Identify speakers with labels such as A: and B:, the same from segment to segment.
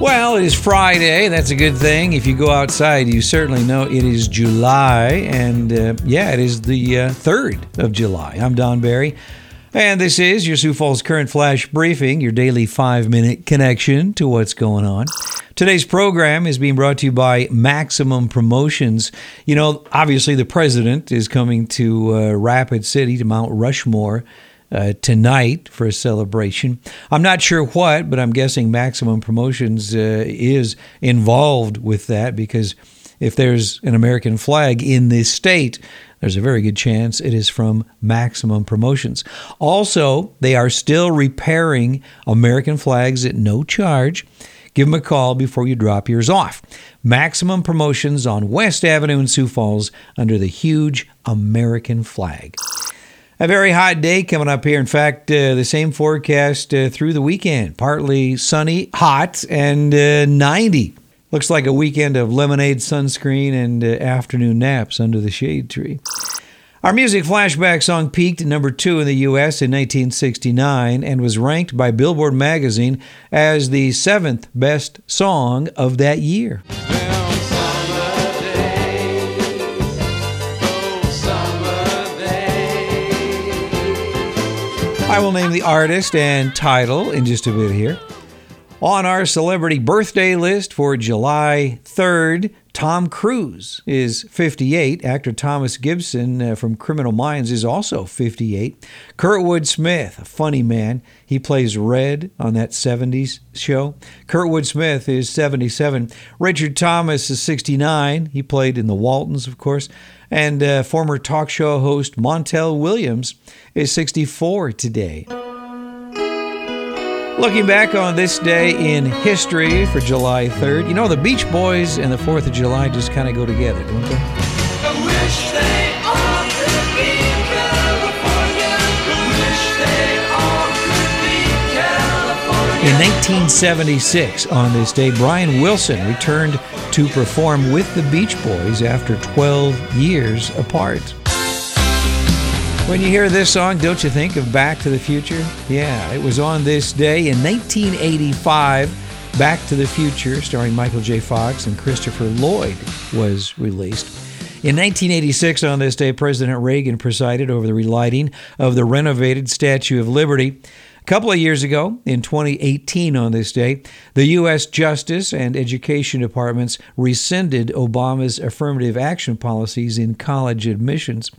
A: Well, it is Friday. That's a good thing. If you go outside, you certainly know it is July. And uh, yeah, it is the uh, 3rd of July. I'm Don Barry. And this is your Sioux Falls Current Flash Briefing, your daily five minute connection to what's going on. Today's program is being brought to you by Maximum Promotions. You know, obviously, the president is coming to uh, Rapid City, to Mount Rushmore uh, tonight for a celebration. I'm not sure what, but I'm guessing Maximum Promotions uh, is involved with that because if there's an American flag in this state, there's a very good chance it is from Maximum Promotions. Also, they are still repairing American flags at no charge. Give them a call before you drop yours off. Maximum Promotions on West Avenue in Sioux Falls under the huge American flag. A very hot day coming up here. In fact, uh, the same forecast uh, through the weekend. Partly sunny, hot, and uh, 90. Looks like a weekend of lemonade, sunscreen, and uh, afternoon naps under the shade tree. Our music flashback song peaked at number two in the U.S. in 1969 and was ranked by Billboard magazine as the seventh best song of that year. I will name the artist and title in just a bit here. On our celebrity birthday list for July 3rd, Tom Cruise is 58. Actor Thomas Gibson uh, from Criminal Minds is also 58. Kurtwood Smith, a funny man, he plays Red on that 70s show. Kurtwood Smith is 77. Richard Thomas is 69. He played in The Waltons, of course. And uh, former talk show host Montel Williams is 64 today. Looking back on this day in history for July 3rd, you know, the Beach Boys and the 4th of July just kind of go together, don't they? In 1976, on this day, Brian Wilson returned to perform with the Beach Boys after 12 years apart. When you hear this song, don't you think of Back to the Future? Yeah, it was on this day in 1985. Back to the Future, starring Michael J. Fox and Christopher Lloyd, was released. In 1986, on this day, President Reagan presided over the relighting of the renovated Statue of Liberty. A couple of years ago, in 2018, on this day, the U.S. Justice and Education Departments rescinded Obama's affirmative action policies in college admissions.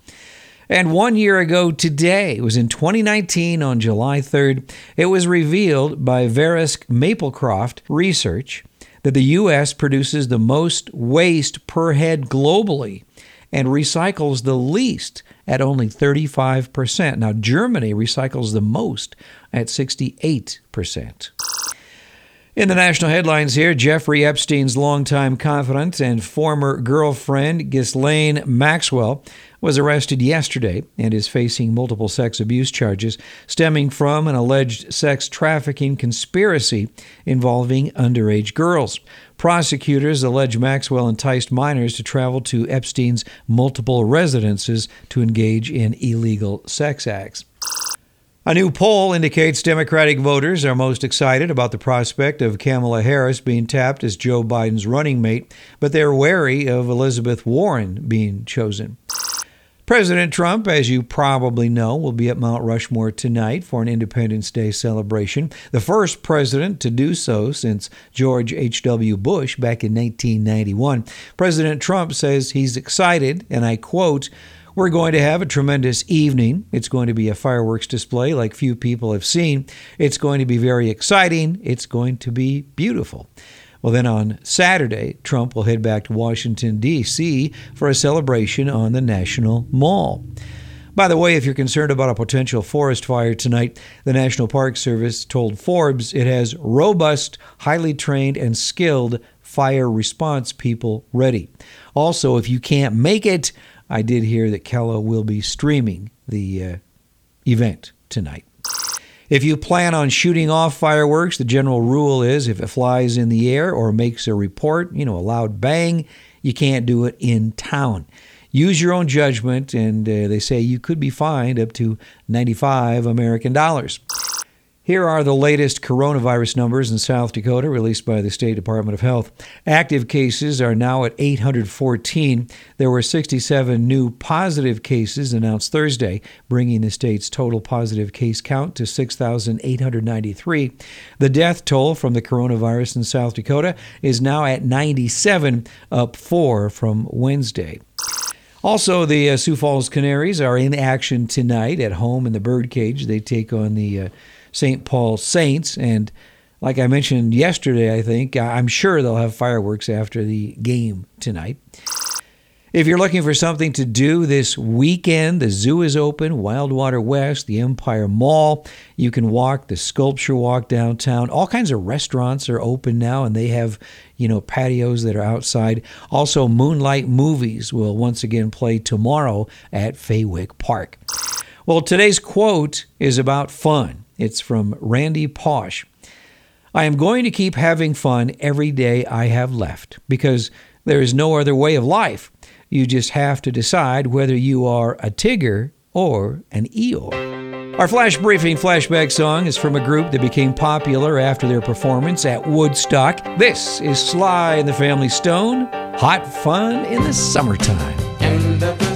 A: And one year ago today, it was in 2019 on July 3rd, it was revealed by Verisk Maplecroft Research that the U.S. produces the most waste per head globally and recycles the least at only 35%. Now, Germany recycles the most at 68%. In the national headlines here, Jeffrey Epstein's longtime confidant and former girlfriend, Ghislaine Maxwell, was arrested yesterday and is facing multiple sex abuse charges stemming from an alleged sex trafficking conspiracy involving underage girls. Prosecutors allege Maxwell enticed minors to travel to Epstein's multiple residences to engage in illegal sex acts. A new poll indicates Democratic voters are most excited about the prospect of Kamala Harris being tapped as Joe Biden's running mate, but they're wary of Elizabeth Warren being chosen. President Trump, as you probably know, will be at Mount Rushmore tonight for an Independence Day celebration, the first president to do so since George H.W. Bush back in 1991. President Trump says he's excited, and I quote, we're going to have a tremendous evening. It's going to be a fireworks display like few people have seen. It's going to be very exciting. It's going to be beautiful. Well, then on Saturday, Trump will head back to Washington, D.C. for a celebration on the National Mall. By the way, if you're concerned about a potential forest fire tonight, the National Park Service told Forbes it has robust, highly trained, and skilled fire response people ready. Also, if you can't make it, I did hear that Kella will be streaming the uh, event tonight. If you plan on shooting off fireworks, the general rule is if it flies in the air or makes a report, you know, a loud bang, you can't do it in town. Use your own judgment, and uh, they say you could be fined up to 95 American dollars. Here are the latest coronavirus numbers in South Dakota released by the State Department of Health. Active cases are now at 814. There were 67 new positive cases announced Thursday, bringing the state's total positive case count to 6,893. The death toll from the coronavirus in South Dakota is now at 97, up 4 from Wednesday. Also, the uh, Sioux Falls Canaries are in action tonight at home in the birdcage. They take on the uh, St. Paul Saints. And like I mentioned yesterday, I think, I'm sure they'll have fireworks after the game tonight. If you're looking for something to do this weekend, the zoo is open, Wildwater West, the Empire Mall. You can walk the sculpture walk downtown. All kinds of restaurants are open now and they have, you know, patios that are outside. Also, Moonlight Movies will once again play tomorrow at Fawick Park. Well, today's quote is about fun. It's from Randy Pausch. I am going to keep having fun every day I have left because there is no other way of life. You just have to decide whether you are a Tigger or an Eeyore. Our flash briefing flashback song is from a group that became popular after their performance at Woodstock. This is Sly and the Family Stone, Hot Fun in the Summertime.